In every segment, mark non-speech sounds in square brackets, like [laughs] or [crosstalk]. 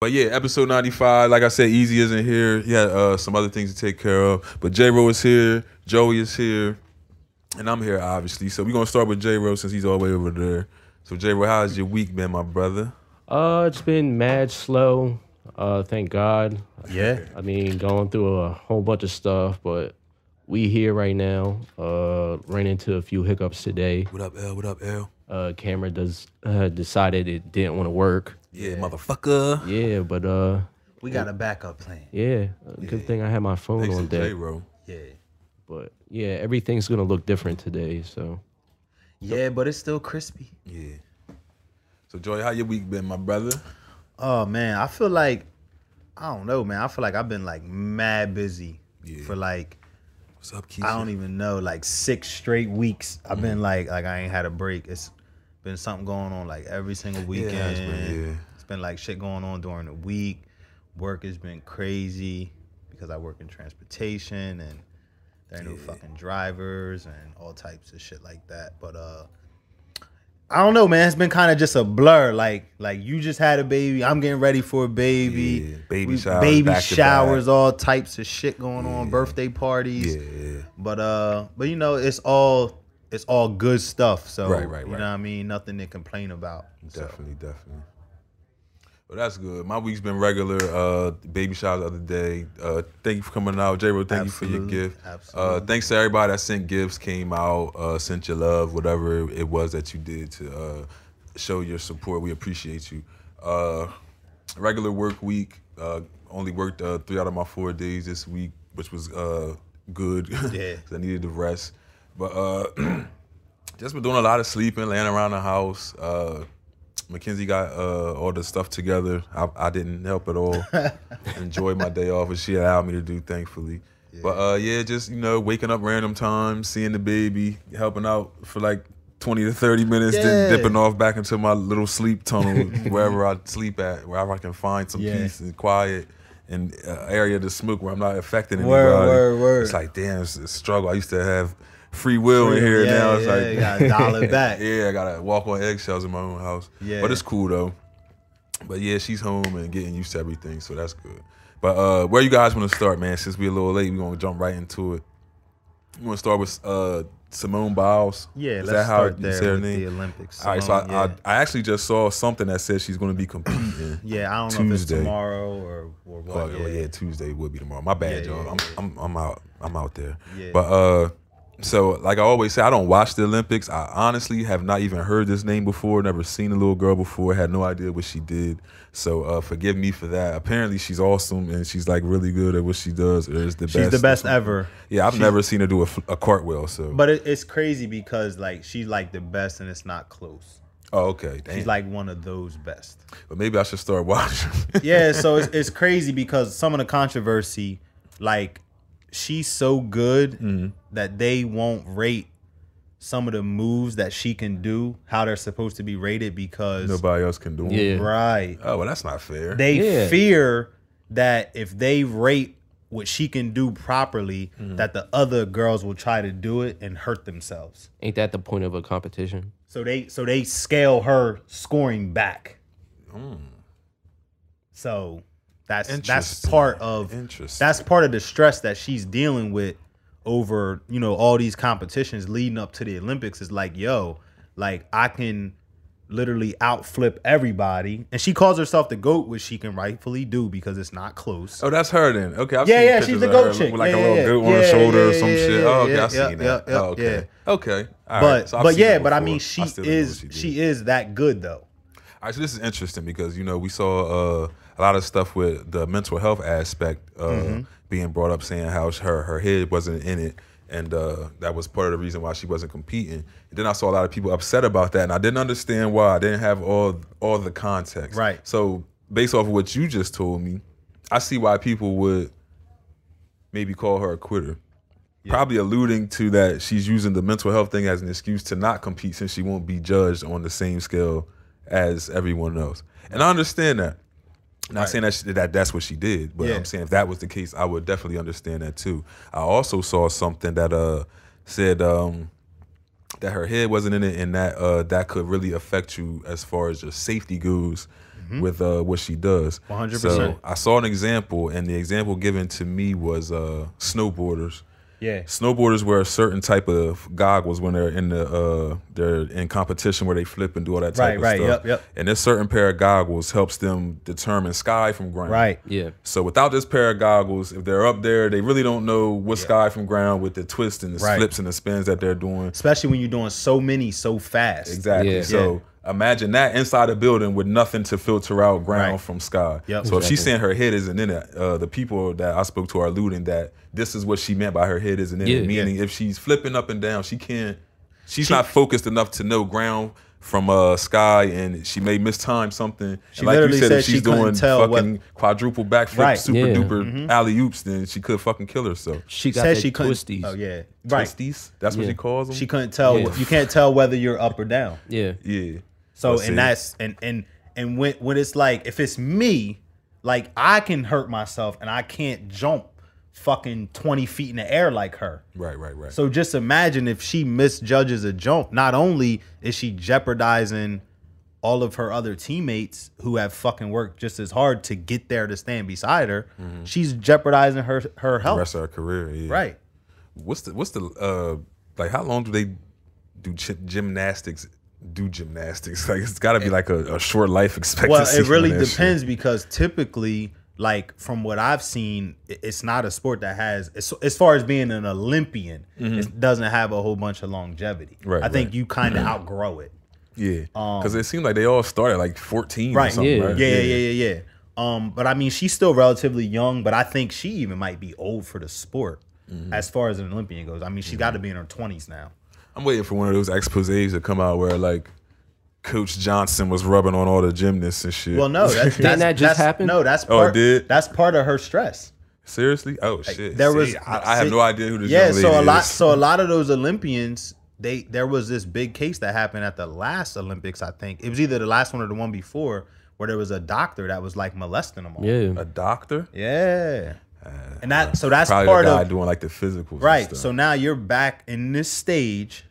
But yeah, episode 95, like I said, Easy isn't here. He had uh, some other things to take care of. But J Ro is here, Joey is here, and I'm here, obviously. So we're going to start with J Ro since he's all the way over there. So, J Ro, how's your week been, my brother? Uh, it's been mad slow. Uh, thank God. Yeah. I mean, going through a whole bunch of stuff, but we here right now. Uh, ran into a few hiccups today. What up, L? What up, L? Uh, camera does uh, decided it didn't want to work. Yeah, motherfucker. Yeah, but uh, We got a backup plan. yeah, a good thing I had my phone Thanks to on J deck. Ro. Yeah. But yeah, everything's gonna look different today. So Yeah, but it's still crispy. Yeah. So, Joy, how your week been, my brother? Oh man, I feel like I don't know, man. I feel like I've been like mad busy Yeah. for like What's up, Keisha? I don't even know, like six straight weeks. I've been like like I ain't had a break. It's been something going on like every single weekend. Yeah, it's been- yeah. It's been like shit going on during the week. Work has been crazy because I work in transportation and there ain't no fucking drivers and all types of shit like that. But uh I don't know, man. It's been kind of just a blur. Like, like you just had a baby. I'm getting ready for a baby. Yeah, baby showers, baby showers, all types of shit going on. Birthday parties. Yeah. But uh, but you know, it's all it's all good stuff. So Right, right, you know what I mean? Nothing to complain about. So, Definitely, definitely. Well, that's good. My week's been regular. Uh, baby shower the other day. Uh, thank you for coming out, J Ro. Thank you for your gift. Uh, absolutely. thanks to everybody that sent gifts, came out, uh, sent your love, whatever it was that you did to uh, show your support. We appreciate you. Uh, regular work week. Uh, only worked uh, three out of my four days this week, which was uh, good. [laughs] Yeah. I needed to rest. But uh, [clears throat] just been doing a lot of sleeping, laying around the house. Uh, Mackenzie got uh, all the stuff together. I, I didn't help at all. [laughs] Enjoy my day off, and she allowed me to do, thankfully. But uh, yeah, just you know, waking up random times, seeing the baby, helping out for like twenty to thirty minutes, then dipping off back into my little sleep tunnel [laughs] wherever I sleep at, wherever I can find some Yeah. peace and quiet. And uh, area to smoke where I'm not affecting anybody. Word, word, word. It's like damn, it's a struggle. I used to have free will in here. Yeah, now it's yeah, like you gotta dial it [laughs] back. yeah, I gotta walk on eggshells in my own house. Yeah. But it's cool though. But yeah, she's home and getting used to everything, so that's good. But uh where you guys wanna start, man? Since we're a little late, we're gonna jump right into it. We wanna start with uh Simone Biles. Yeah, Is let's that how start you there her name? the Olympics. All right, so I, yeah. I I actually just saw something that says she's gonna be competing. [clears throat] yeah, I don't know if it's tomorrow or or what. Oh, yeah. Tuesday would be tomorrow. My bad, Yeah, y'all. yeah, I'm, yeah. I'm I'm out. I'm out there. Yeah. But uh, so like I always say, I don't watch the Olympics. I honestly have not even heard this name before. Never seen a little girl before. Had no idea what she did. So uh, forgive me for that. Apparently, she's awesome and she's like really good at what she does. Or is the She's best. the best ever. Yeah, I've She- never seen her do a, a cartwheel. So. But it, it's crazy because like she's like the best and it's not close. oh, okay. Damn. She's like one of those best. but maybe I should start [laughs] watching. yeah, so it's, it's crazy because some of the controversy, like she's so good Mm-hmm. that they won't rate some of the moves that she can do how they're supposed to be rated because Nobody else can do it. Yeah. right Oh well, that's not fair. they Yeah. fear that if they rate what she can do properly Mm-hmm. that the other girls will try to do it and hurt themselves ain't that the point of a competition? so they so they scale her scoring back so that's that's part of that's part of the stress that she's dealing with over you know all these competitions leading up to the olympics is like yo like i can literally outflip everybody and she calls herself the goat which she can rightfully do because it's not close Oh, that's her then. Okay, I've Yeah, yeah, she's the goat chick. with like Yeah, a little yeah, goat on yeah, her shoulder or some shit. oh, okay, yeah, I've seen yeah, that. yeah, oh, okay, yeah. okay. All right. but So but yeah but i mean she I still didn't know is what she, is that good though All right, so this is interesting because you know we saw uh, a lot of stuff with the mental health aspect uh, Mm-hmm. being brought up, saying how her her head wasn't in it, and uh, that was part of the reason why she wasn't competing. And then I saw a lot of people upset about that, and I didn't understand why. I didn't have all all the context. Right. So based off of what you just told me, I see why people would maybe call her a quitter. Probably alluding to that she's using the mental health thing as an excuse to not compete since she won't be judged on the same scale as everyone else. And I understand that. Not saying that, she, that that's what she did, but Yeah. I'm saying if that was the case, I would definitely understand that too. I also saw something that uh said um that her head wasn't in it, and that uh that could really affect you as far as your safety goes with uh, what she does. 100%. So I saw an example, and the example given to me was uh, snowboarders. Yeah. Snowboarders wear a certain type of goggles when they're in the uh, they're in competition where they flip and do all that type Right, of right, stuff. yep, yep. And this certain pair of goggles helps them determine sky from ground. Right. Yeah. So without this pair of goggles, if they're up there, they really don't know what sky from ground with the twists and the Right. flips and the spins that they're doing. Especially when you're doing so many so fast. Exactly. Yeah. So imagine that inside a building with nothing to filter out ground Right. from sky. Yep. So if she's Exactly. saying her head isn't in it, uh, the people that I spoke to are alluding that this is what she meant by her head isn't in Yeah. it. Meaning if she's flipping up and down, she can't. She's not focused enough to know ground from uh sky, and she may mistime something. She And like you literally said, said if she she's couldn't doing tell what- quadruple backflip, Right. super Yeah. duper alley oops, then she could fucking kill herself. She got Said she couldn't. twisties. Oh yeah. Right. Twisties, that's what she calls them. She couldn't tell. Yeah. You can't tell whether you're up or down. Yeah. yeah. So Let's see. and that's and and and when when it's like if it's me, like I can hurt myself and I can't jump fucking 20 feet in the air like her. right, right, right. So just imagine if she misjudges a jump, not only is she jeopardizing all of her other teammates who have fucking worked just as hard to get there to stand beside her, she's jeopardizing her her the health. rest of her career. Yeah. Right. What's the what's the uh like? How long do they do gy- gymnastics? Do gymnastics? [laughs] Like it's got to be like a, a short life expectancy. Well, it really that shit. depends because typically, like from what I've seen, it's not a sport that has as, as far as being an Olympian, it doesn't have a whole bunch of longevity. Mm-hmm. Right, I think right. you kind of outgrow it. Yeah, because it seemed like they all started like fourteen, or Right. something, Yeah. right? Yeah, yeah, yeah, yeah, yeah. Um, but I mean, she's still relatively young, but I think she even might be old for the sport Mm-hmm. as far as an Olympian goes. I mean, she's got to be in her twenties now. I'm waiting for one of those exposés to come out where like Coach Johnson was rubbing on all the gymnasts and shit. Well, no, [laughs] that's, that's that just that's- happen? No, that's Oh, it did? That's part of her stress. seriously? Oh shit! there See, was- I, I have see- no idea who this yeah young lady so a lot is. so a lot of those olympians they there was this big case that happened at the last olympics i think it was either the last one or the one before where there was a doctor that was like molesting them all Yeah. a doctor. yeah uh, and that so that's Probably part the guy of doing like the physicals. right so now you're back in this stage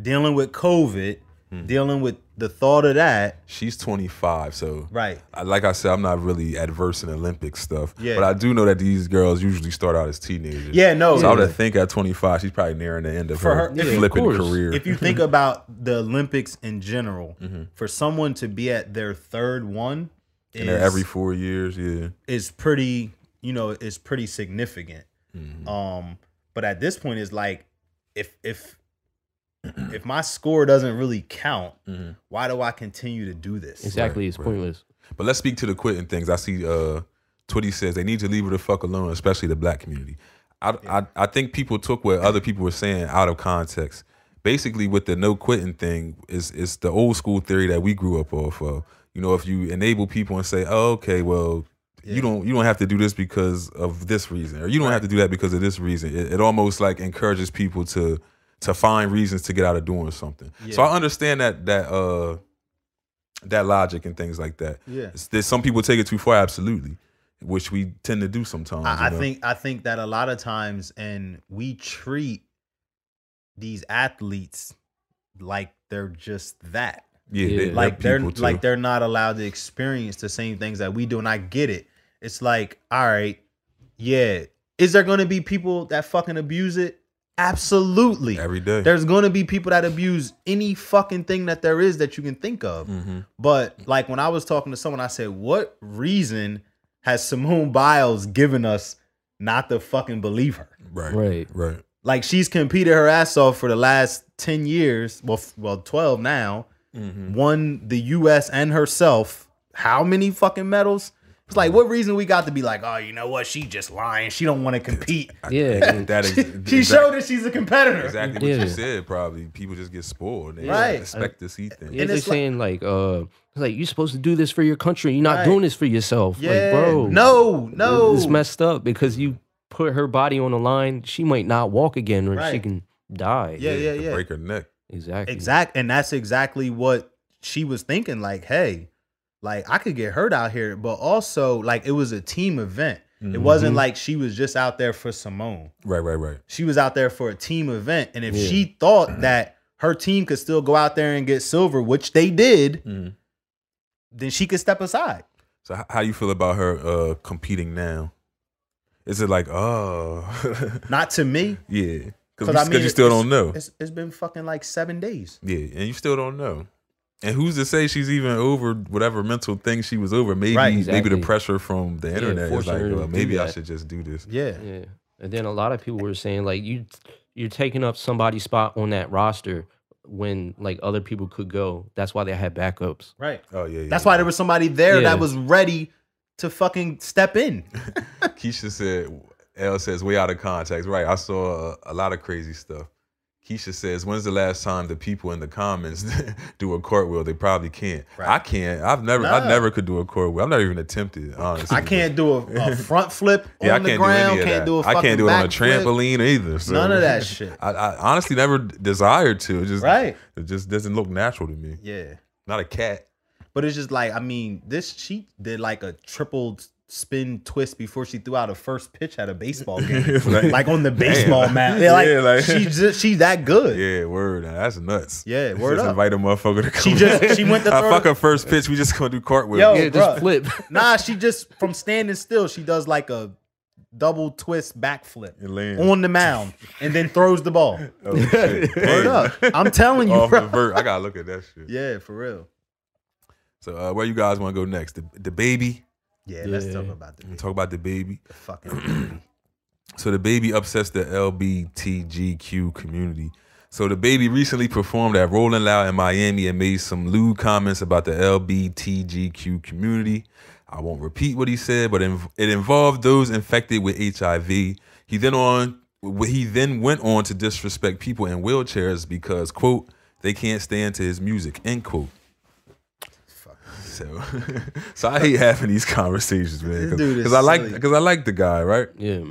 dealing with covid Hmm. dealing with the thought of that she's 25, so right I- like I said, I'm not really adverse in Olympic stuff. Yeah. But I do know that these girls usually start out as teenagers. yeah no So I Yeah. would think at 25, she's probably nearing the end of For her, her- Yeah, flipping course. career. if you think [laughs] about the olympics in general Mm-hmm. for someone to be at their third one and is- every four years, yeah. is pretty you know is pretty significant Mm-hmm. um but at this point it's like if if if my score doesn't really count Mm-hmm. why do i continue to do this Exactly. Right, it's right. pointless. But let's speak to the quitting things. I see uh Twitty says they need to leave her the fuck alone, especially the black community. I, I I think people took what other people were saying out of context. Basically, with the no quitting thing, is is the old school theory that we grew up off of. You know, if you enable people and say, "Oh, okay, well, you don't you don't have to do this because of this reason, or you don't have to do that because of this reason," it, it almost like encourages people to to find reasons to get out of doing something. So I understand that that uh that logic and things like that. Yeah. It's- there's some people take it too far, absolutely, which we tend to do sometimes. I, I you know? think i think that a lot of times and we treat these athletes like they're just that yeah, Yeah. They, they're like they're people too. like they're not allowed to experience the same things that we do and i get it it's like all right yeah is there going to be people that fucking abuse it absolutely every day. there's going to be people that abuse any fucking thing that there is that you can think of Mm-hmm. but like when i was talking to someone i said what reason has simone biles given us not to fucking believe her right, Right. right. like she's competed her ass off for the last 10 years well well 12 now Mm-hmm. won the us and herself how many fucking medals it's like what reason we got to be like oh you know what she just lying she don't want to compete Yeah. that [laughs] is she exact- showed that she's a competitor exactly what Yeah. you said. Probably people just get spoiled. They Right. expect to see things. Yeah, And they're it's like- saying like, uh, it's like you're supposed to do this for your country. You're not Right. doing this for yourself. yeah Like, bro, no no it's messed up because you put her body on the line. She might not walk again, or she can die. Yeah, yeah, to yeah. break her neck. exactly. exact and that's exactly what she was thinking like hey like i could get hurt out here but also like it was a team event it wasn't like she was just out there for simone Right, right, right. she was out there for a team event and if Yeah. she thought that her team could still go out there and get silver which they did Mhm. then she could step aside. So how you feel about her uh competing now? Is it like oh [laughs] Not to me. yeah? Because I mean, you still don't know. It's, it's been fucking like seven days. Yeah, and you still don't know. And who's to say she's even over whatever mental thing she was over? Maybe Right, maybe the pressure from the internet is like, well, maybe I should just do this. Yeah. Yeah. And then a lot of people were saying like you you're taking up somebody's spot on that roster when like other people could go. That's why they had backups. Right. Oh yeah, yeah. That's why there was somebody there Yeah. that was ready to fucking step in. [laughs] [laughs] Keisha said, L says, way out of context. Right. I saw a, a lot of crazy stuff. Keisha says, when's the last time the people in the comments [laughs] do a cartwheel? They probably can't. Right. I can't. I've never, I never could do a cartwheel. I'm not even attempted, honestly. I can't do a, a [laughs] front flip on Yeah, I the can't ground. do any of can't that. do a I fucking can't do it on a back flip. trampoline either. so- None of that [laughs] shit. I, I honestly never desired to. It just, Right. it just doesn't look natural to me. Yeah. Not a cat. But it's just like, I mean, this she did like a triple spin twist before she threw out a first pitch at a baseball [laughs] game. Like- like, on the Damn. baseball mat. Yeah, like, Yeah, like- she just she's that good. Yeah, word. That's nuts. Yeah, word just up. invite a motherfucker to come. She just- she went to I fuck the- her first pitch. We just gonna do cartwheel. Yo, yeah, just bruh. flip. [laughs] Nah, she just from standing still, she does like a double twist backflip on the mound and then throws the ball. [laughs] Oh, shit. Word up. I'm telling you, Off the vert. I gotta look at that shit. Yeah, for real. So uh, where you guys want to go next? The, the baby. Yeah, let's talk about the, baby. Talk about the baby. the fucking baby. [clears throat] So DaBaby upsets the LBTGQ community. So DaBaby recently performed at Rolling Loud in Miami and made some lewd comments about the LBTGQ community. I won't repeat what he said, but it involved those infected with HIV. He then on he then went on to disrespect people in wheelchairs because quote they can't stand to his music end quote. So, [laughs] so I hate having these conversations, man, This dude is because I like because I like the guy, right? Yeah.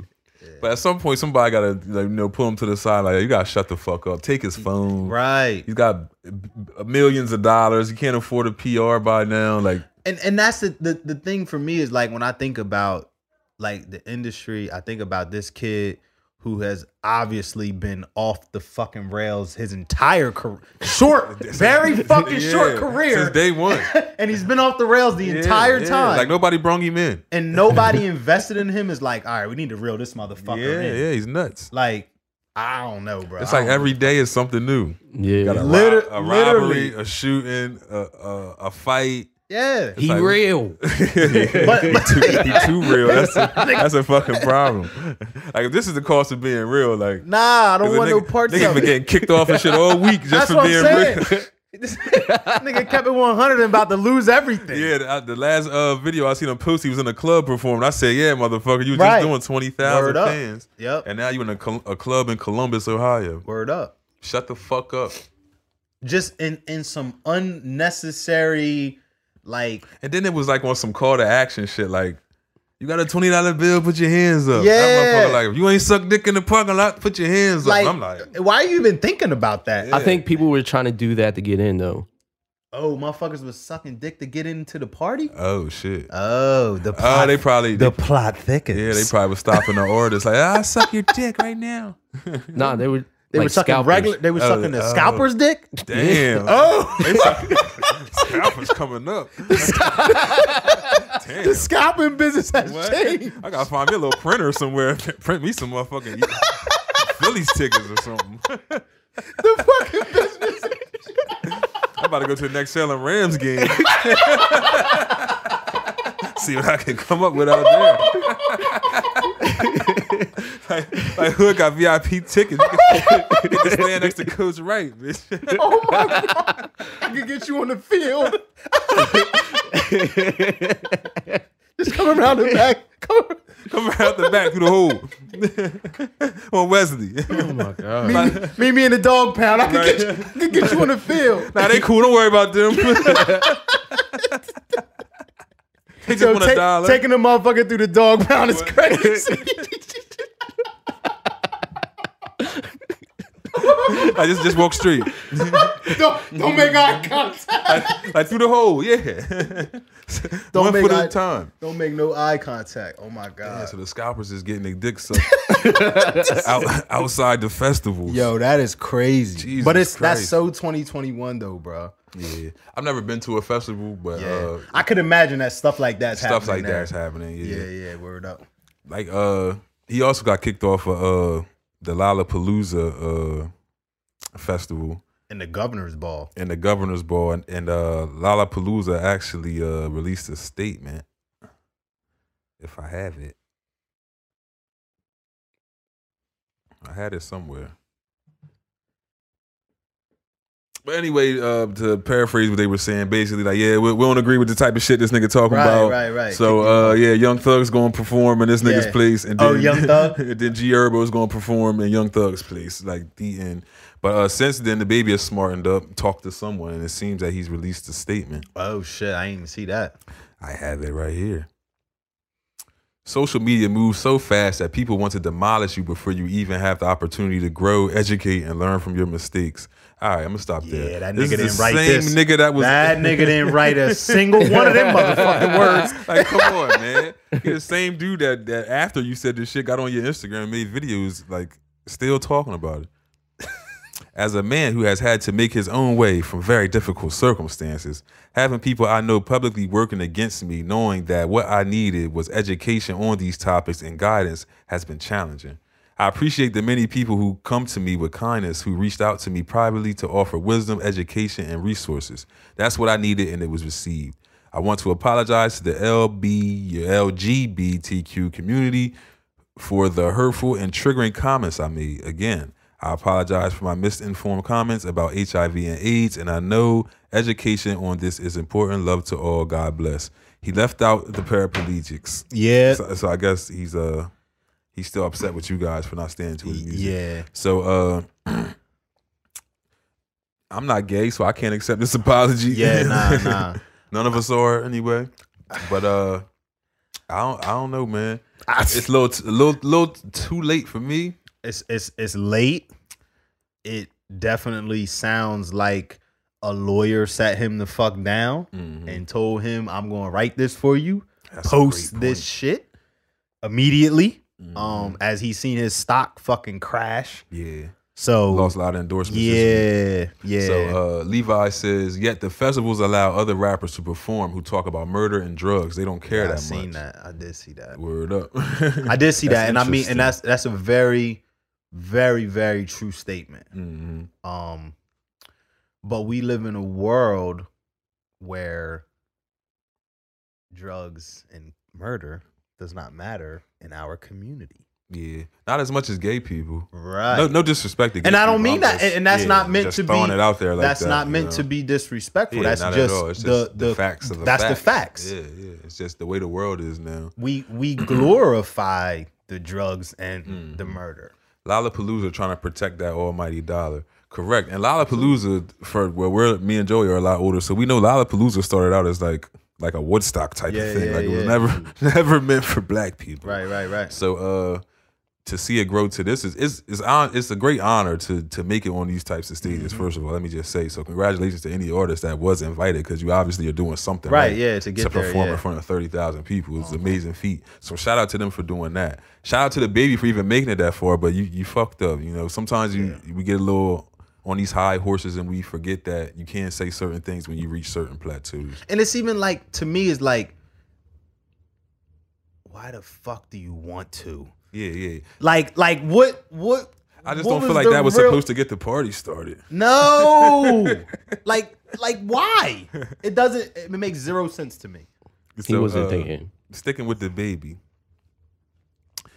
But at some point, somebody gotta like, you know pull him to the side. Like you gotta shut the fuck up. Take his phone. Right. He's got millions of dollars. You can't afford a PR by now. Like and and that's the, the the thing for me is like when I think about like the industry, I think about this kid who has obviously been off the fucking rails his entire career, short, [laughs] very fucking short career, since day one. [laughs] and he's been off the rails the entire Yeah, time. Like nobody brung him in. and nobody [laughs] invested in him is like, all right, we need to reel this motherfucker Yeah, in. yeah, yeah, he's nuts. Like, I don't know, bro. It's like don't every day is something new. Yeah. Got a, Liter- rob- a literally. robbery, a shooting, a, a, a fight. Know. yeah. he like- real. But- [laughs] he, too, he too real. That's a, that's a fucking problem. Like if this is the cost of being real, like Nah, I don't a want no nigga- parts Niggas of been it. getting kicked off and shit all week just That's for what I'm being saying. real. This [laughs] [laughs] nigga kept it 100 and about to lose everything. Yeah, the, uh, the last uh, video I seen him post, he was in a club performing. I said, "Yeah, motherfucker, you Right. just doing twenty thousand Word fans, Yep. and now you in a, col- a club in Columbus, Ohio. Word up. Shut the fuck up." Just in in some unnecessary, like And then it was like on some call to action shit, like. You got a twenty dollar bill? Put your hands up. Yeah. Like if you ain't suck dick in the parking lot, put your hands like, up. I'm like, why are you even thinking about that? I think people were trying to do that to get in though. Oh, motherfuckers was sucking dick to get into the party. oh shit. Oh, the Oh, they probably the they- plot thickens. yeah, they probably was stopping the orders like, I suck your dick right now. [laughs] Nah, they were They like were sucking scalpers. regular. They were Oh, sucking the oh. scalper's dick. Damn. [laughs] Oh, Suck- coming up. [laughs] Damn. the scalping business has What? changed. I gotta find me a little printer somewhere. [laughs] Print me some motherfucking Phillies tickets or something. [laughs] The fucking business. I'm about to go to the next Salem Rams game. See what I can come up with out there. Like, like Hood got VIP tickets. You can, stand next to Coach Wright, bitch. Oh my god! I can get you on the field. Just come around the back. Come. Come around the back through the hole. [laughs] on Wesley. Oh my god. Meet me in the dog pound. I can, Right. get, you, I could get you on the field. Nah, they cool. Don't worry about them. [laughs] they just Yo, want a take- dollar. taking the motherfucker through the dog pound is crazy. [laughs] I just just walk straight, [laughs] don't, don't make eye contact. like, like through the hole. Yeah. Don't One make foot eye- at a time. Don't make no eye contact. Oh my Yeah, god. so the scalpers is getting their dick sucked [laughs] out, outside the festival. Yo, that is crazy. Jesus but it's Christ. that's so 2021 though, bro. Yeah, I've never been to a festival, but Yeah, uh, I could imagine that stuff like that's stuff happening like that's happening. Yeah. Yeah, yeah, word up. like uh, he also got kicked off of uh the Lollapalooza uh festival In the governor's ball. and the governor's ball, and, and uh Lollapalooza actually uh released a statement. If I have it, I had it somewhere. But anyway, uh, to paraphrase what they were saying, basically like, yeah, we, we don't agree with the type of shit this nigga talking Right, about. right, right. So, uh, yeah, Young Thug's gonna perform in this nigga's Yeah. place, and then, Oh, Young [laughs] Thug? and then G Herbo's gonna perform in Young Thug's place, like the end. But uh, since then, DaBaby has smartened up, talked to someone, and it seems that he's released a statement. Oh shit, I didn't even see that. I have it right here. Social media moves so fast that people want to demolish you before you even have the opportunity to grow, educate, and learn from your mistakes. All right, I'm gonna stop there. Yeah, that This nigga didn't write this. same nigga that was That [laughs] nigga didn't write a single one of them [laughs] motherfucking words. [laughs] like, come on, man. You're the same dude that that after you said this shit got on your Instagram and made videos like still talking about it. As a man who has had to make his own way from very difficult circumstances, having people I know publicly working against me, knowing that what I needed was education on these topics and guidance has been challenging. I appreciate the many people who come to me with kindness, who reached out to me privately to offer wisdom, education, and resources. That's what I needed, and it was received. I want to apologize to the LB, LGBTQ community for the hurtful and triggering comments I made. Again, I apologize for my misinformed comments about HIV and AIDS, and I know education on this is important. Love to all. God bless. He left out the paraplegics. Yeah. So, so I guess he's uh he's still upset with you guys for not staying to his music. Yeah. So uh [clears throat] I'm not gay, so I can't accept this apology. Yeah, nah, [laughs] nah. None of us are anyway. But uh I don't I don't know, man. It's a little t- a little little too late for me. It's it's it's late. It definitely sounds like a lawyer sat him the fuck down and told him, "I'm going to write this for you. That's Post this shit immediately." Mhm. Um, as he's seen his stock fucking crash. Yeah. So Lost a lot of endorsements. yeah, yeah. So uh, Levi says, yet the festivals allow other rappers to perform who talk about murder and drugs. They don't care I that I seen much. that. I did see that. Word up. [laughs] I did see that, and I mean, and that's that's a very, very, very true statement. Mhm. Um, but we live in a world where drugs and murder does not matter in our community. Yeah, not as much as gay people. Right. No, no disrespect to gay and I don't people. mean that, just- and that's yeah, not meant to be throwing it out there like that's that, not meant know? to be disrespectful. Yeah, that's just, at all. It's the, just the facts of the that's facts. the facts. Yeah, yeah. It's just the way the world is now. We we [clears throat] glorify the drugs and Mm-hmm. the murder. Lollapalooza trying to protect that almighty dollar. Correct. And Lollapalooza, for where we're me and Joey are a lot older, so we know Lollapalooza started out as like like a Woodstock type Yeah, of thing. yeah, like it was yeah. never [laughs] never meant for black people. Right, right, right. So uh to see it grow to this is is is on it's a great honor to to make it on these types of stages. Mm-hmm. First of all, let me just say so. Congratulations to any artist that was invited because you obviously are doing something Right, yeah, to get to there, perform yeah. in front of thirty thousand people. It's an amazing feat. So shout out to them for doing that. Shout out to DaBaby for even making it that far. But you you fucked up. You know sometimes you we get a little on these high horses and we forget that you can't say certain things when you reach certain plateaus. And it's even like to me, it's like, why the fuck do you want to? Yeah, yeah. Like, like what what I just what don't feel like that was real- supposed to get the party started. No. [laughs] like like why? It doesn't it makes zero sense to me. He wasn't uh, thinking. Sticking with DaBaby.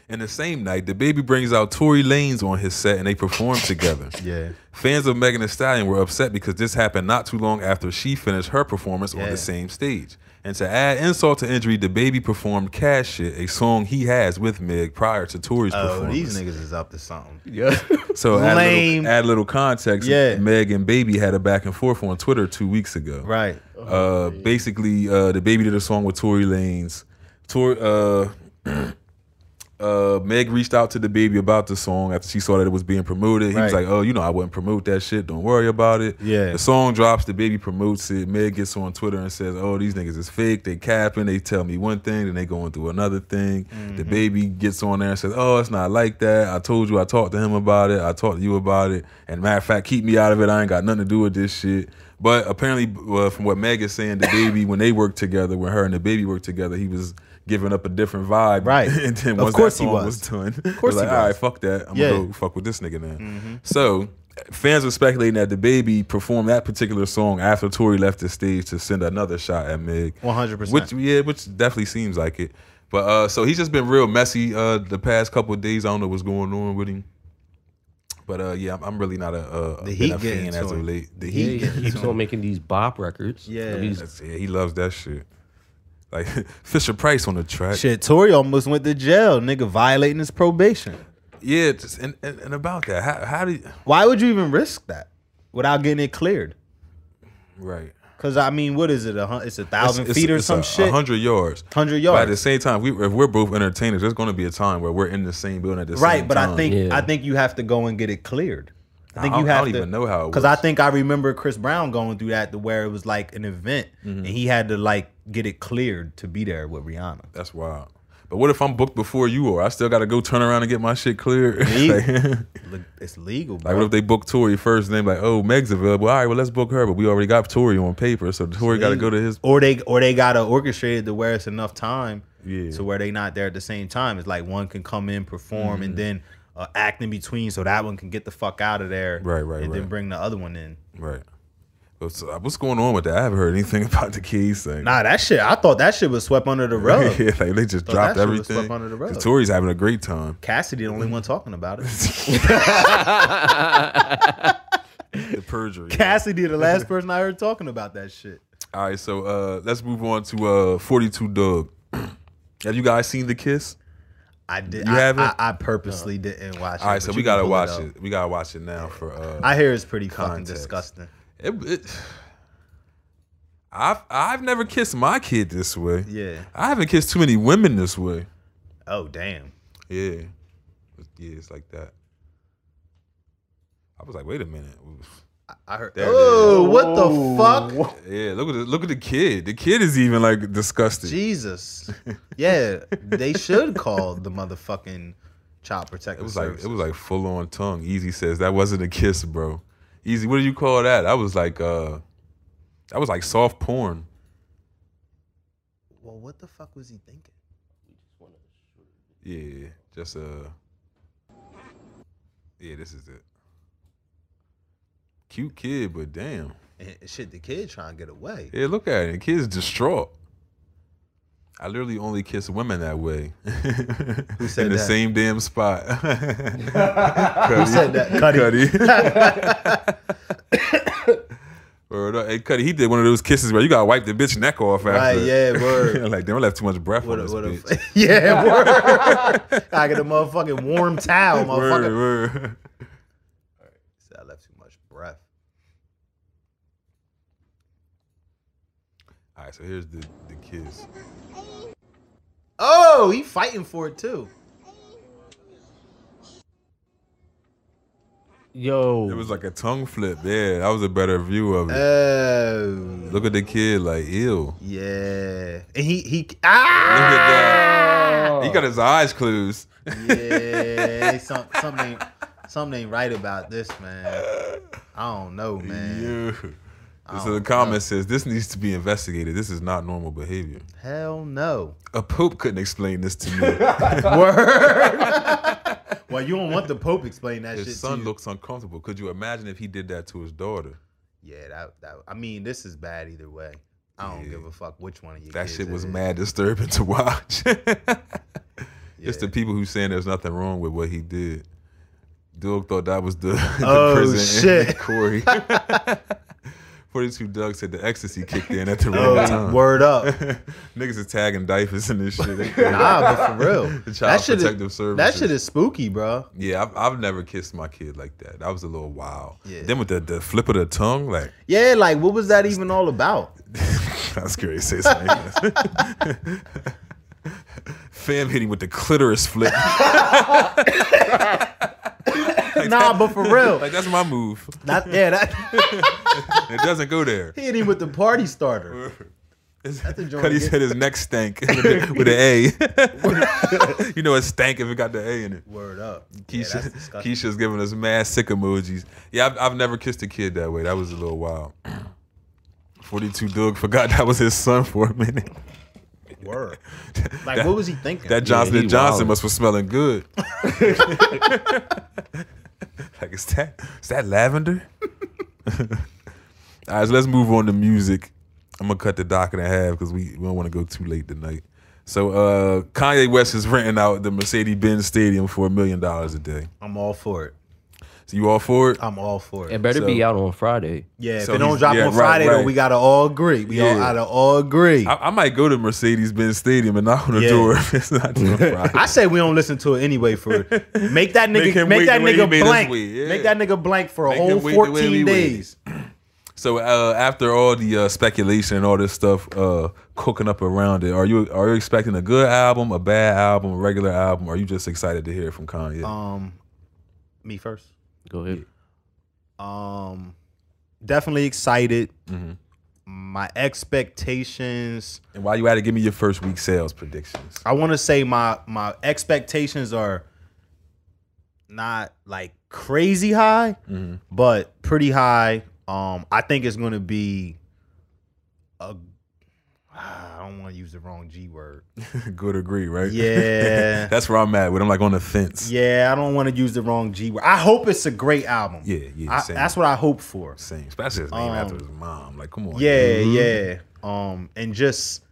And the same night, DaBaby brings out Tory Lanez on his set and they perform together. [laughs] Yeah. Fans of Megan Thee Stallion were upset because this happened not too long after she finished her performance on the same stage. And to add insult to injury, DaBaby performed Cash Shit, a song he has with Meg prior to Tory's Oh, performance. these niggas is up to something. Yeah. [laughs] So add a, Lame. little, add a little context. Yeah. Meg and Baby had a back and forth on Twitter two weeks ago. Right. Uh, basically, uh, DaBaby did a song with Tory Lanez. Tor, uh, [clears throat] uh, Meg reached out to DaBaby about the song after she saw that it was being promoted. He was like, "Oh, you know, I wouldn't promote that shit. Don't worry about it." Yeah. The song drops. DaBaby promotes it. Meg gets on Twitter and says, "Oh, these niggas is fake. They capping. They tell me one thing, then they going through another thing." Mm-hmm. DaBaby gets on there and says, "Oh, it's not like that. I told you. I talked to him about it. I talked to you about it. And matter of fact, keep me out of it. I ain't got nothing to do with this shit." But apparently, uh, from what Meg is saying, DaBaby when they worked together, when her and DaBaby worked together, he was giving up a different vibe. Right. [laughs] and then Of once course that he was. was, done, of course he like, all was. right, fuck that. I'm Yeah. Mm-hmm. gonna go fuck with this nigga now. So fans were speculating that DaBaby performed that particular song after Tory left the stage to send another shot at Meg. 100%. Which yeah, which definitely seems like it. But uh so he's just been real messy uh the past couple of days. I don't know what's going on with him. But uh yeah, I'm, I'm really not a, a, The Heat a fan as of late. The The Heat, Heat He keeps on making these bop records. Yeah. These- yeah, he loves that shit. Like [laughs] Fisher Price on the track. Shit, Tory almost went to jail, nigga, violating his probation. Yeah, just, and, and and about that, how how do you, Why would you even risk that without getting it cleared? right? Because I mean, what is it? A, it's a thousand It's- feet or it's some a, shit. hundred yards. 100 yards. But at the same time, we, if we're both entertainers, there's going to be a time where we're in the same building at the same time. Right, but I think Yeah. I think you have to go and get it cleared. I think I you don't- I have don't to even know how it because I think I remember Chris Brown going through that to where it was like an event Mm-hmm. and he had to like get it cleared to be there with Rihanna. that's wild. But what if I'm booked before you are? I still got to go turn around and get my shit cleared. [laughs] Like, [laughs] It's legal, bro. like, what if they book Tory first and they like, oh, Meg's available. All right, well, let's book her. But we already got Tory on paper, so Tory got to go to his. or they or they gotta orchestrate it to where it's enough time Yeah. to where they not there at the same time. It's like one can come in, perform, Mm-hmm. and then uh, act in between, so that one can get the fuck out of there. Right, right, and then bring the other one in. Right. What's, uh, what's going on with that? I haven't heard anything [laughs] about the keys thing. Nah, that shit. I thought that shit was swept under the [laughs] rug. yeah, like they just dropped that shit was everything. swept under the rug. Tory's having a great time. Cassidy, the only one talking about it. [laughs] The perjury. Cassidy, the last person I heard talking about that shit. All right, so uh, let's move on to uh, 42 Dugg. [clears throat] Have you guys seen The Kiss? I did. You I, haven't? I, I purposely didn't watch it. All right, so we gotta watch up. it. We gotta watch it now for. Uh, I hear it's pretty fucking disgusting. it, it, I've I've never kissed my kid this way. Yeah. I haven't kissed too many women this way. Oh damn. Yeah, yeah, it's like that. I was like, wait a minute. I heard. There oh, is. what the fuck? Yeah, look at the, look at the kid. The kid is even like disgusted. Jesus. [laughs] Yeah, they should call the motherfucking child protective It was like it was like full on tongue. Easy says that wasn't a kiss, bro. Easy, what do you call that? That was like uh, that was like soft porn. well, what the fuck was he thinking? Yeah, just uh, yeah, this is it. Cute kid, but damn. And shit, the kid trying to get away. Yeah, look at it. The kid's distraught. I literally only kiss women that way. Who [laughs] said that? In the that? same damn spot. [laughs] Who said that? Cuddy. [laughs] Word up. Hey, Cuddy, he did one of those kisses where you gotta wipe the bitch neck off after. Right, yeah, word. like, damn, I left too much breath What on a, this what a, bitch. yeah, word. I get a motherfucking warm towel, motherfucker. Word, word. Said I left too much breath. All right, so here's the, the kiss. Oh, he fighting for it too. Yo, It was like a tongue flip. Yeah, that was a better view of it. Oh, Look at the kid, like, ew. yeah. And he he ah. Look ah. at that. He got his eyes closed. Yeah, [laughs] some, something something ain't right about this, man. I don't know, man. Yeah. So the comment says this needs to be investigated. This is not normal behavior. Hell no. A pope couldn't explain this to me. [laughs] Word. well, you don't want the Pope explain that shit his son looks uncomfortable. Could you imagine if he did that to his daughter? Yeah, that, that. I mean, this is bad either way. I don't Yeah. give a fuck which one of you. That shit was mad disturbing to watch. [laughs] It's the people who saying there's nothing wrong with what he did. Dugg thought that was the, [laughs] the Oh, prison shit. Corey. 42 Dugg said the ecstasy kicked in at the [laughs] oh, wrong Oh, time. word up. [laughs] Niggas is tagging diapers and this shit. [laughs] Nah, but for real, The Child that shit Protective is, Services. That shit is spooky, bro. Yeah, I've, I've never kissed my kid like that. That was a little wild. Yeah. Then with the, the flip of the tongue, like Yeah, like what was that even all about? that's scary. to Say something. Fam hitting with the clitoris flip. Nah, but for real, [laughs] Like that's my move. that yeah, that [laughs] It doesn't go there. he hit him with the party starter. the joint Cuddy again. said his neck stank [laughs] with, the, an A. you know it stank if it got the A in it. Word up. Yeah, Keisha, that's disgusting. Keisha's giving us mad sick emojis. Yeah, I've, I've never kissed a kid that way. That was a little wild. [clears throat] 42 Dugg forgot that was his son for a minute. Word. Like, what was he thinking? That Johnson he and Johnson wildin'. must was smelling good. [laughs] like is that is that lavender? [laughs] All right, so let's move on to music. I'm gonna cut the docket in half because we, we don't want to go too late tonight. So uh Kanye West is renting out the Mercedes Benz Stadium for a million dollars a day. I'm all for it. So you all for it? I'm all for it. It better be out on Friday. Yeah, if it don't drop yeah, on right, Friday, though, right. we gotta all agree. We all gotta all agree. I, I might go to Mercedes Benz Stadium and knock on the Yeah. door if it's not on [laughs] Friday. I say we don't listen to it anyway. For make that [laughs] nigga him make, that the way he nigga blank. yeah. Make that nigga blank for a Make whole wait the way we 14 days. So uh, after all the uh, speculation and all this stuff uh, cooking up around it, are you are you expecting a good album, a bad album, a regular album, or are you just excited to hear it from Kanye? Um, me first. Go ahead. Um, definitely excited. Mm-hmm. My expectations. and while you at it, give me your first week sales predictions. I want to say my my expectations are not like crazy high, Mm-hmm. but pretty high. Um, I think it's gonna be a. I don't want to use the wrong G word. [laughs] good agree, right? Yeah. [laughs] that's where I'm at with. I'm like on the fence. Yeah, I don't want to use the wrong G word. I hope it's a great album. Yeah, yeah, I- that's what I hope for. Same, especially his name Um, after his mom. Like, come on. Yeah, yeah. Um, and just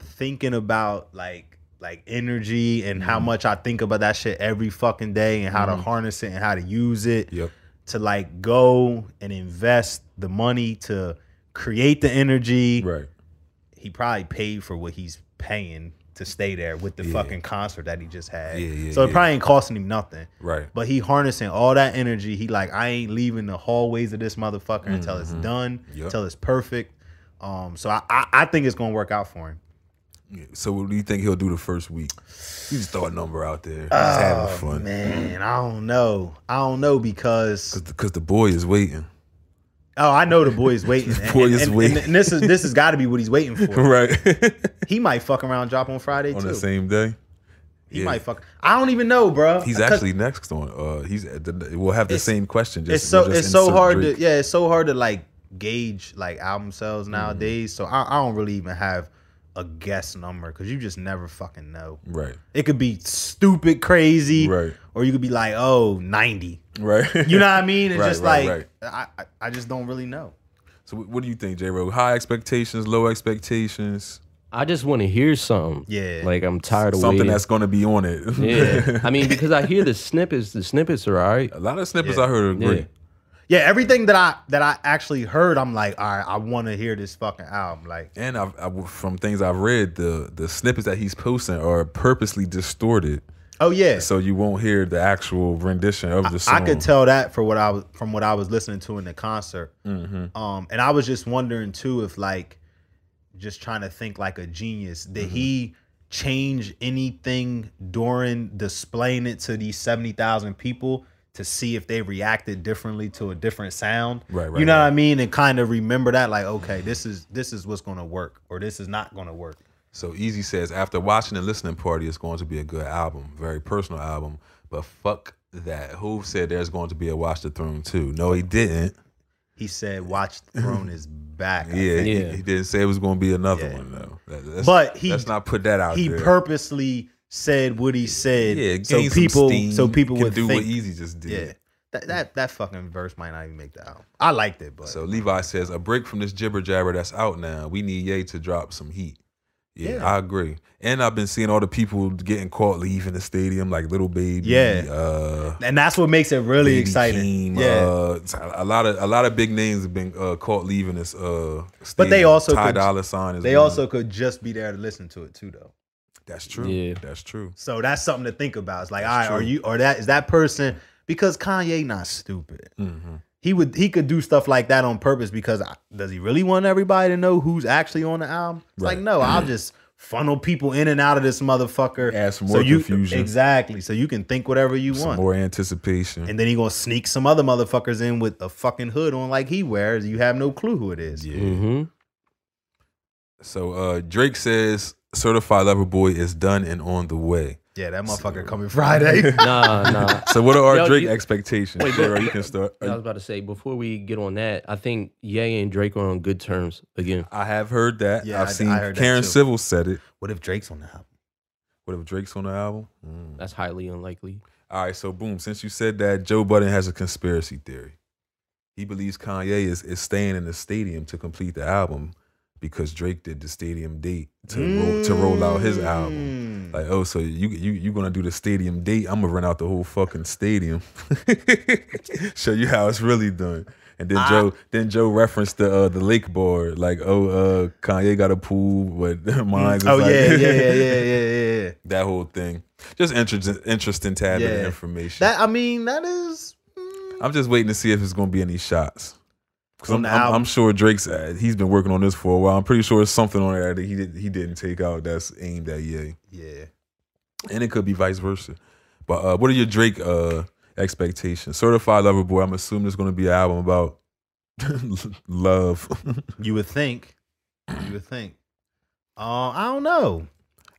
thinking about like like energy and how Mm-hmm. much I think about that shit every fucking day and how to harness it and how to use it Yep. to like go and invest the money to create the energy. Right. He probably paid for what he's paying to stay there with the Yeah. fucking concert that he just had. Yeah, yeah, so it probably ain't costing him nothing. Right. But he harnessing all that energy. He like, I ain't leaving the hallways of this motherfucker until it's done, Mm-hmm. Yep. until it's perfect. Um, so I, I, I think it's gonna work out for him. So what do you think he'll do the first week? You just throw a number out there. Just having fun. Oh, Man, I don't know. I don't know because Because the boy is waiting. Oh, I know the boy is [laughs] waiting. and, boy and- is and- waiting. and this is this has got to be what he's waiting for. [laughs] right. He might fuck around, drop on Friday on too. the same day. he yeah. might fuck. I don't even know, bro. He's actually next on. Uh, he's at we'll have the same question. Just, It's so just it's so hard Drake. to yeah. It's so hard to like gauge like album sales Mm-hmm. nowadays. So I, I don't really even have a guess number because you just never fucking know. Right. It could be stupid crazy, Right. or you could be like, oh, 90. Right. You know what I mean? It's Right, just right, like I, I I just don't really know. so what do you think, J. Ro? High expectations, low expectations, I just want to hear something. Yeah. Like I'm tired of something waiting. that's going to be on it. yeah. I mean, because I hear the [laughs] snippets. The snippets are all right. a lot of snippets Yeah. I heard are great. Yeah. Yeah, everything that I that I actually heard, I'm like, all right, I want to hear this fucking album. Like, And I've, I, from things I've read, the the snippets that he's posting are purposely distorted, oh yeah, so you won't hear the actual rendition of the song. I could tell that for what I was from what I was listening to in the concert. Mm-hmm. Um, and I was just wondering too if like, just trying to think like a genius, did Mm-hmm. he change anything during displaying it to these seventy thousand people to see if they reacted differently to a different sound? Right, right, You know right. what I mean? And kind of remember that like, okay, this is this is what's gonna work, or this is not gonna work. So Easy says after watching the listening party, it's going to be a good album, very personal album. But fuck that. Who said there's going to be a Watch the Throne too? No, he didn't. He said, "Watch the Throne is back." I [laughs] Yeah, he- Yeah. He, didn't say it was going to be another Yeah. one though. That- let's- But he- let's not put that out he there. purposely said what he said, yeah, so gain some people, steam, so people can would do think, what Easy just did. yeah, that, that that fucking verse might not even make the album. I liked it, but So Levi says a break from this jibber jabber that's out now. We need Ye to drop some heat. Yeah, Yeah. I agree. And I've been seeing all the people getting caught leaving the stadium, like little baby. Yeah. uh, and that's what makes it really Baby exciting. Keem, yeah, uh, a a lot of a lot of big names have been uh, caught leaving this. Uh, But they also Ty could- Dolla Sign is they one. also could just be there to listen to it too, though. That's true. Yeah. that's true. So that's something to think about. It's like, all That's right, are you or that is that person because Kanye not stupid. Mm-hmm. He would he could do stuff like that on purpose because I- does he really want everybody to know who's actually on the album? It's like Right. no, I'll just funnel people in and out of this motherfucker. Add some so more you, confusion. Exactly. So you can think whatever you Some want. more anticipation. and then he gonna sneak some other motherfuckers in with a fucking hood on like he wears. You have no clue who it is. yeah. Mm-hmm. So uh, Drake says Certified Lover Boy is done and on the way. Yeah, that motherfucker coming Friday. [laughs] Nah, nah. So what are our Yo, Drake you- expectations? Wait, Sure, you can start. I was about to say before we get on that, I think Ye and Drake are on good terms again. I have heard that. Yeah, I've I- seen I heard that Karen too. Civil said it. what if Drake's on the album? What if Drake's on the album? Mm. That's highly unlikely. All right, so boom. Since you said that, Joe Budden has a conspiracy theory. He believes Kanye is, is staying in the stadium to complete the album because Drake did the stadium date to roll, to roll out his album. Mm. Like, oh, so you you you gonna do the stadium date? I'm gonna run out the whole fucking stadium, [laughs] show you how it's really done. And then I- Joe, then Joe referenced the uh, the lake board, like, oh, uh, Kanye got a pool, but [laughs] mine's is oh like, yeah, yeah, yeah, yeah, [laughs] yeah, yeah. that whole thing. Just interesting, interesting tad bit of information. That I mean, that is. mm, I'm just waiting to see if it's gonna be any shots. Cause I'm, I'm. I'm sure Drake's uh, he's been working on this for a while. I'm pretty sure it's something on there that he did he didn't take out that's aimed at Ye, Yeah. and it could be vice versa. But uh, what are your Drake uh, expectations? Certified Lover Boy. I'm assuming it's gonna be an album about [laughs] love. [laughs] You would think. You would think. Uh, I don't know.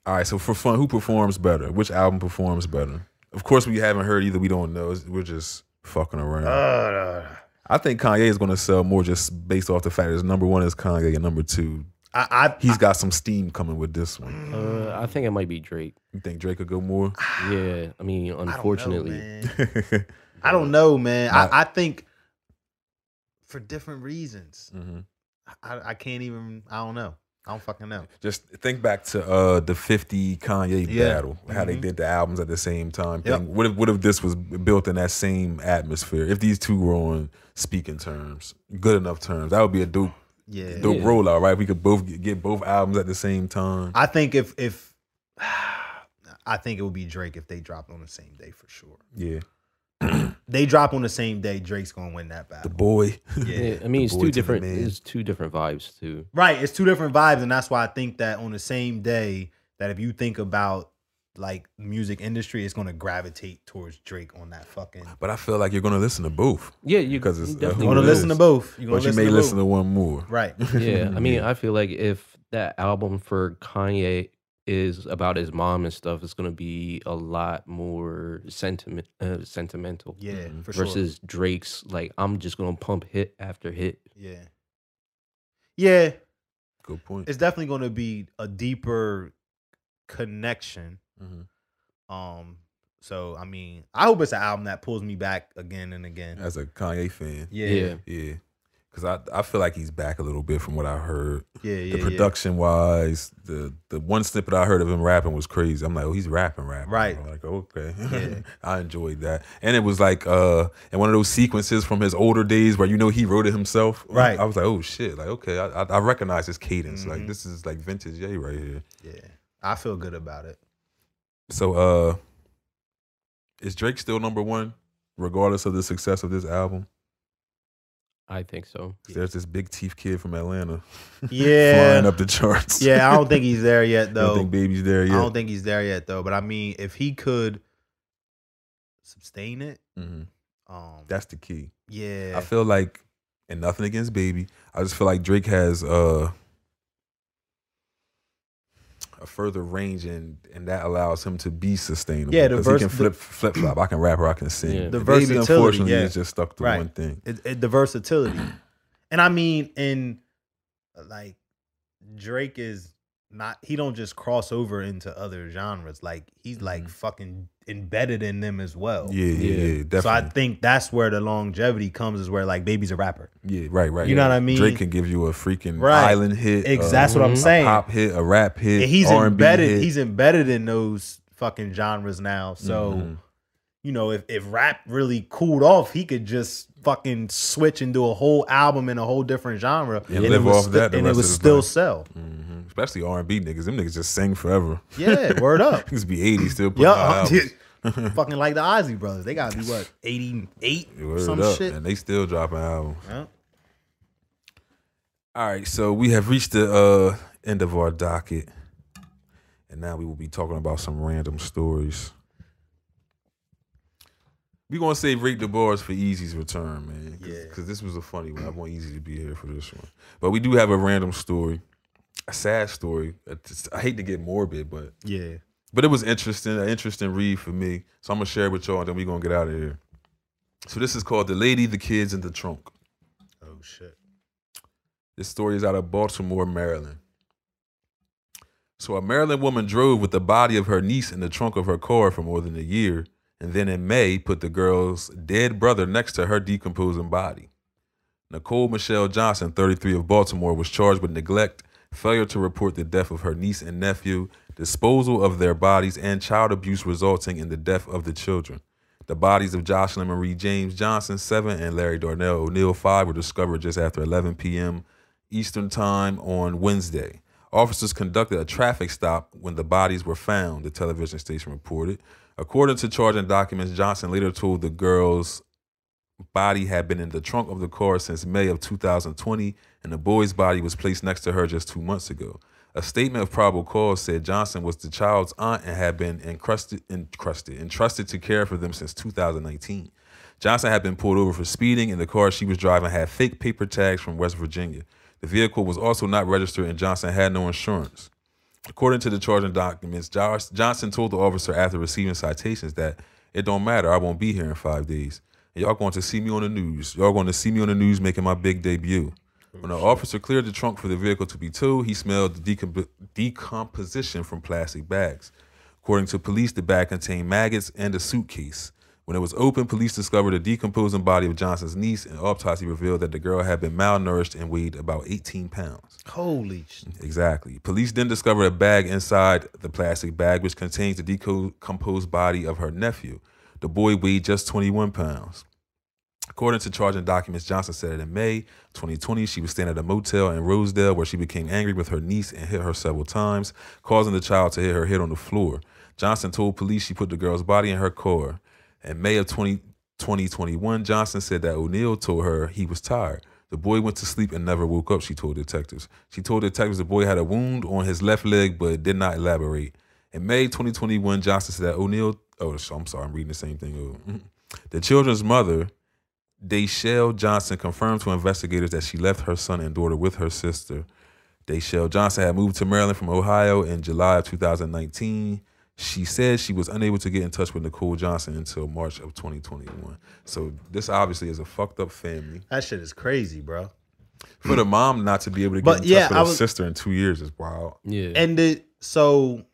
All right, so for fun, who performs better? Which album performs better? Of course, we haven't heard either. We don't know. We're just fucking around. Uh, I think Kanye is going to sell more just based off the fact that number one is Kanye and number two, I, I he's got some steam coming with this one. Uh, I think it might be Drake. You think Drake could go more? [sighs] Yeah, I mean, unfortunately, I don't know, unfortunately, man. [laughs] I don't know, man. Not- I, I think for different reasons. Mhm. I, I can't even. I don't know. I don't fucking know. Just think back to uh, the 50 Kanye Yeah. battle, how they Mhm. did the albums at the same time. Yep. What if what if this was built in that same atmosphere? If these two were on speaking terms, good enough terms, that would be a dope Yeah. dope Yeah. rollout, right? We could both get, get both albums at the same time. I think if if [sighs] I think it would be Drake if they dropped on the same day for sure. yeah, [clears throat] They drop on the same day, Drake's gonna win that battle. the boy. Yeah. yeah, I mean, it's two different. It's two different vibes too. Right. It's two different vibes, and that's why I think that on the same day, that if you think about like music industry, it's gonna gravitate towards Drake on that fucking. But I feel like you're gonna listen to both, Yeah, you Because it's, definitely you're going to listen to both. You're gonna but you may to listen both. to one more. Right. Yeah, I [laughs] mean, I feel like if that album for Kanye is about his mom and stuff, it's gonna be a lot more sentiment, uh, sentimental. Yeah. Mhm. For sure. Versus Drake's, like I'm just gonna pump hit after hit. Yeah. Yeah. Good point. It's definitely gonna be a deeper connection. Mhm. Um. So I mean, I hope it's an album that pulls me back again and again. As a Kanye fan, Yeah. Yeah. yeah, because I I feel like he's back a little bit from what I heard. Yeah. Yeah. the yeah. production wise, the the one snippet I heard of him rapping was crazy. I'm like, oh, he's rapping, rapping. Right. I'm like, okay. Yeah. [laughs] I enjoyed that, and it was like uh, in one of those sequences from his older days where you know he wrote it himself. Right. I was like, oh shit, like okay, I I, I recognize his cadence. Like Mhm. this is like vintage Ye right here. Yeah. I feel good about it. So uh, is Drake still number one, regardless of the success of this album? I think so. 'Cause There's this big teeth kid from Atlanta, [laughs] Yeah. flying up the charts. Yeah, I don't think he's there yet [laughs] You though. don't think baby's there yet. I don't think he's there yet though. But I mean, if he could sustain it, hmm um, That's the key. yeah, I feel like, and nothing against Baby, I just feel like Drake has uh, a further range, and and that allows him to be sustainable. Yeah, the 'Cause vers- he can flip flip flop. I can rap or I can sing. Yeah. The And Baby, versatility, unfortunately, yeah. is just stuck to Right. one thing. it, it, the versatility, and I mean, in like Drake is not. He don't just cross over into other genres. Like he's like Mhm. fucking embedded in them as well. Yeah, yeah, Yeah. yeah, definitely. So I think that's where the longevity comes. Is where like baby's a rapper. yeah, right, right. You know what I mean? Drake can give you a freaking Right. island hit. Exactly. uh, that's what I'm a saying. pop hit, a rap hit, And he's R&B embedded. hit. He's embedded in those fucking genres now. So. Mhm. you know, if, if rap really cooled off, he could just fucking switch and do a whole album in a whole different genre And it live would off sti- that and it would still life. sell. Mhm. Especially R and B niggas. Them niggas just sing forever. Yeah, word up. [laughs] Niggas be eighty still Yeah, [laughs] [laughs] fucking like the Isley brothers. They gotta be what eighty eight Word some up, shit. and they still dropping albums. Yeah. All right, so we have reached the uh, end of our docket, and now we will be talking about some random stories. We're gonna save rate the bars for Easy's return, man. Cause, Yeah. 'cause this was a funny one. I want Easy to be here for this one, but we do have a random story, a sad story. I hate to get morbid, but Yeah. but it was interesting, an interesting read for me. So I'm gonna share it with y'all, and then we gonna get out of here. So this is called "The Lady, the Kids, and the Trunk." Oh shit. This story is out of Baltimore, Maryland. So a Maryland woman drove with the body of her niece in the trunk of her car for more than a year, and then in May put the girl's dead brother next to her decomposing body. Nicole Michelle Johnson, 33 of Baltimore, was charged with neglect, failure to report the death of her niece and nephew, disposal of their bodies, and child abuse resulting in the death of the children. The bodies of Jocelyn Marie James Johnson, 7, and Larry Darnell O'Neill, 5, were discovered just after 11 p.m. Eastern Time on Wednesday. Officers conducted a traffic stop when the bodies were found, the television station reported. According to charging documents, Johnson later told the girls body had been in the trunk of the car since May of 2020, and the boy's body was placed next to her just two months ago. A statement of probable cause said Johnson was the child's aunt and had been encrusted, encrusted, entrusted to care for them since 2019. Johnson had been pulled over for speeding, and the car she was driving had fake paper tags from West Virginia. The vehicle was also not registered, and Johnson had no insurance. According to the charging documents, Johnson told the officer after receiving citations that it don't matter, I won't be here in five days. And y'all going to see me on the news. Y'all going to see me on the news making my big debut. When the officer cleared the trunk for the vehicle to be towed, he smelled the decomp- decomposition from plastic bags. According to police, the bag contained maggots and a suitcase. When it was opened, police discovered a decomposing body of Johnson's niece, and autopsy revealed that the girl had been malnourished and weighed about 18 pounds. Holy shit. Exactly. Police then discovered a bag inside the plastic bag, which contains the decomposed body of her nephew. The boy weighed just 21 pounds. According to charging documents, Johnson said that in May 2020, she was staying at a motel in Rosedale where she became angry with her niece and hit her several times, causing the child to hit her head on the floor. Johnson told police she put the girl's body in her car. In May of 20, 2021, Johnson said that O'Neill told her he was tired. The boy went to sleep and never woke up, she told detectives. She told detectives the boy had a wound on his left leg but did not elaborate. In May 2021, Johnson said that O'Neill, oh, I'm sorry, I'm reading the same thing. [laughs] The children's mother, Dayshell Johnson, confirmed to investigators that she left her son and daughter with her sister. Dayshell Johnson had moved to Maryland from Ohio in July of 2019. She said she was unable to get in touch with Nicole Johnson until March of 2021. So this obviously is a fucked up family. That shit is crazy, bro. For the mom not to be able to get But in touch yeah, with I her was- sister in two years is wild. Yeah. And the so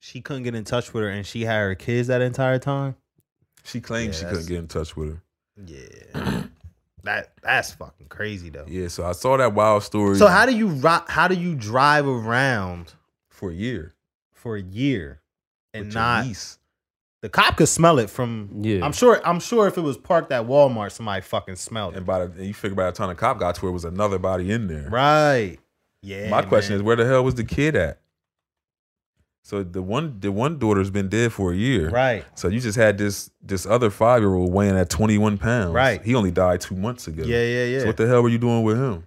she couldn't get in touch with her and she had her kids that entire time. She claimed Yeah, she couldn't get in touch with her. Yeah. [clears throat] that that's fucking crazy though. Yeah, so I saw that wild story. So how do you ri- how do you drive around for a year for a year and with your not niece. the cop could smell it from Yeah. I'm sure I'm sure if it was parked at Walmart somebody fucking smelled it. And by the and you figure by the time the cop got to her, it was another body in there. Right. Yeah. My question is, where the hell was the kid at? So the one the one daughter's been dead for a year. Right. So you just had this this other five year old weighing at twenty one pounds. Right. He only died two months ago. Yeah, yeah, yeah. So what the hell were you doing with him?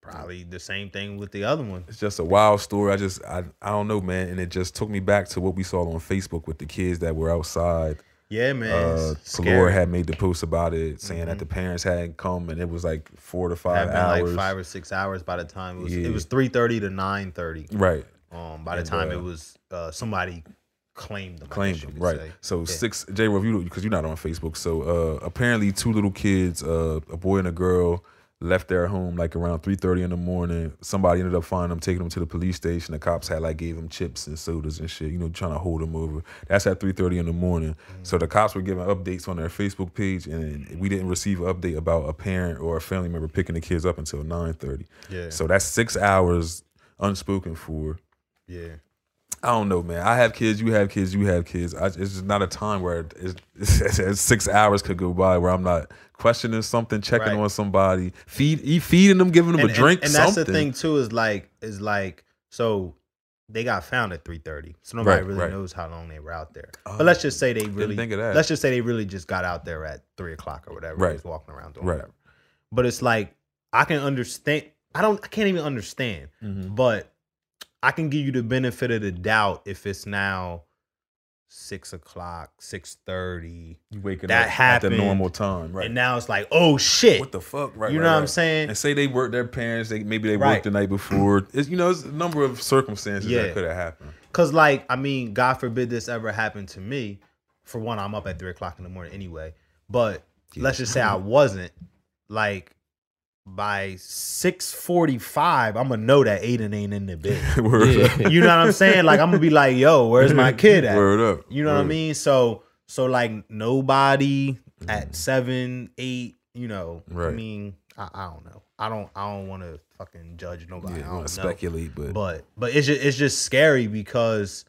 Probably the same thing with the other one. It's just a wild story. I just I I don't know, man. And it just took me back to what we saw on Facebook with the kids that were outside. Yeah, man. Uh had made the post about it, saying that Mhm. the parents hadn't come and it was like four to five hours. like five or six hours by the time it was. Yeah. It was three thirty to nine thirty. right. Um, by the And, time uh, it was uh, somebody claimed them. Claimed them, right? say. So Yeah. six J review because you're not on Facebook. So uh, apparently, two little kids, uh, a boy and a girl, left their home like around three thirty in the morning. Somebody ended up finding them, taking them to the police station. The cops had like gave them chips and sodas and shit, you know, trying to hold them over. That's at three thirty in the morning. Mm-hmm. So the cops were giving updates on their Facebook page, and we didn't receive an update about a parent or a family member picking the kids up until nine thirty. Yeah. So that's six hours unspoken for. Yeah. I don't know, man. I have kids. You have kids. You have kids. I, it's just not a time where it's, it's, it's six hours could go by where I'm not questioning something, checking Right. on somebody, feed, feeding them, giving them and, a drink, and, and that's something. the thing too is like is like so they got found at 3.30 so nobody Right, really right. knows how long they were out there Oh, but let's just say they really think of that. let's just say they really just got out there at 3 o'clock or whatever Right. just walking around doing whatever but it's like i can understand i don't i can't even understand Mhm. but i can give you the benefit of the doubt if it's now six o'clock, six thirty, You waking That up at happened, the normal time, right? and now it's like, oh shit, what the fuck, right? you right, know what I'm saying? And say they work their parents, they maybe they Right. worked the night before. It's you know, it's a number of circumstances Yeah. that could have happened. Cause like, I mean, God forbid this ever happened to me. For one, I'm up at three o'clock in the morning anyway. But let's just say I wasn't. Like by six forty five, I'm gonna know that Aiden ain't in the [laughs] bed. Word. Yeah. You know what I'm saying? Like I'm gonna be like, yo, where's my kid at? Word up. You know what I mean? So so like nobody at mm. seven, eight, you know. I mean, I, I don't know. I don't I don't want to fucking judge nobody. Yeah, I don't speculate, but, But but it's just it's just scary because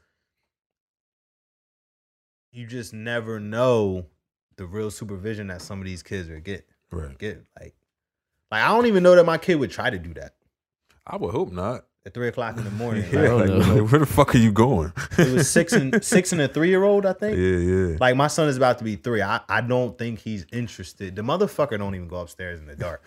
you just never know the real supervision that some of these kids are get right. get like like I don't even know that my kid would try to do that I would hope not. at three o'clock in the morning. [laughs] Yeah, Like, don't like, know. like, where the fuck are you going? it was six and [laughs] six and a three year old, I think. yeah, yeah. Like my son is about to be three. I, I don't think he's interested. The motherfucker don't even go upstairs in the dark.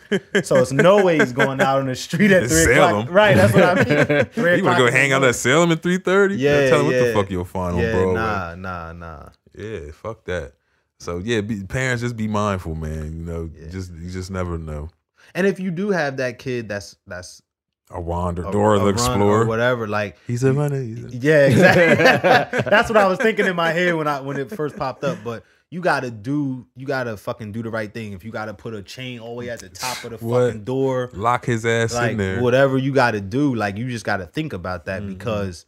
So it's no way he's going out on the street at [laughs] three o'clock. Right, that's what I mean. Three you want to go hang out morning. at Salem at three thirty? Yeah, tell them what the fuck you'll find Yeah, on Broadway. nah, nah, nah. Yeah, fuck that. So yeah, be, parents just be mindful, man. You know, Yeah. just you just never know. And if you do have that kid that's that's A wander, the Explorer. or whatever, like He's a runner. Yeah, [laughs] exactly. [laughs] that's what I was thinking in my head when I when it first popped up. But you gotta do you gotta fucking do the right thing. If you gotta put a chain all the way at the top of the What? fucking door, Lock his ass in there. whatever you got to do like you just got to think about that Mhm. because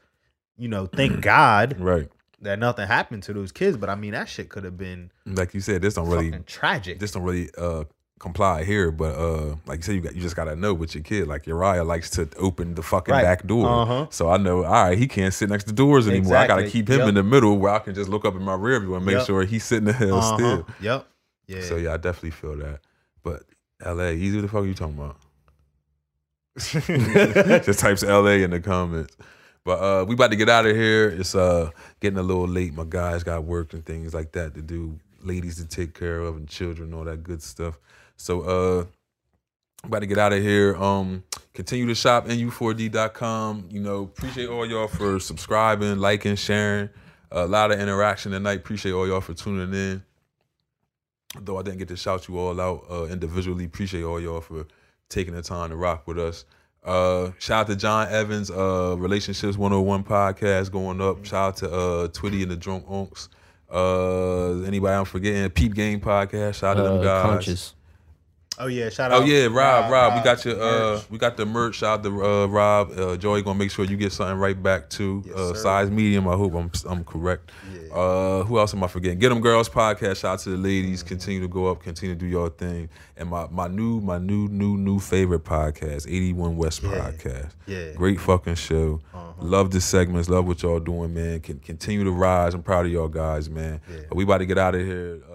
you know thank [clears throat] god Right. that nothing happened to those kids but i mean that shit could have been Like you said, this don't really tragic this don't really uh comply here, but uh like you said, you got you just gotta know with your kid. Like Uriah likes to open the fucking Right. back door. Uh-huh. So I know, all right, he can't sit next to doors anymore. I gotta keep him Yep. in the middle where I can just look up in my rear view and make Yep. sure he's sitting the hell uh-huh. still. yep yeah So yeah, I definitely feel that. But LA, easy what the fuck are you talking about? [laughs] Just types LA in the comments. But uh we about to get out of here. It's uh getting a little late. My guys got work and things like that to do, ladies to take care of and children, all that good stuff. So uh about to get out of here. Um continue to shop nu4d.com. You know, appreciate all y'all for subscribing, liking, sharing. a lot of interaction tonight. Appreciate all y'all for tuning in though I didn't get to shout you all out uh, individually, appreciate all y'all for taking the time to rock with us. Uh, shout out to John Evans, uh, Relationships 101 podcast going up. Shout out to uh, Twitty and the Drunk Unks. Uh, anybody I'm forgetting? Peep Game podcast. Shout out to them Uh, guys. conscious. Oh yeah shout out. Oh yeah, Rob, Rob, we got your uh we got the merch. Shout out to uh, Rob. Uh, Joey gonna make sure you get something right back too. Yes, uh, size medium. I hope I'm I'm correct. Yeah. Uh, who else am I forgetting? Get them girls podcast. Shout out to the ladies. Continue to go up. Continue to do your thing. And my my new my new new new favorite podcast, 81 West Yeah. podcast. yeah Great fucking show. Uh-huh. Love the segments. Love what y'all doing, man. Can continue to rise. I'm proud of y'all guys, man. Yeah. We about to get out of here. Uh,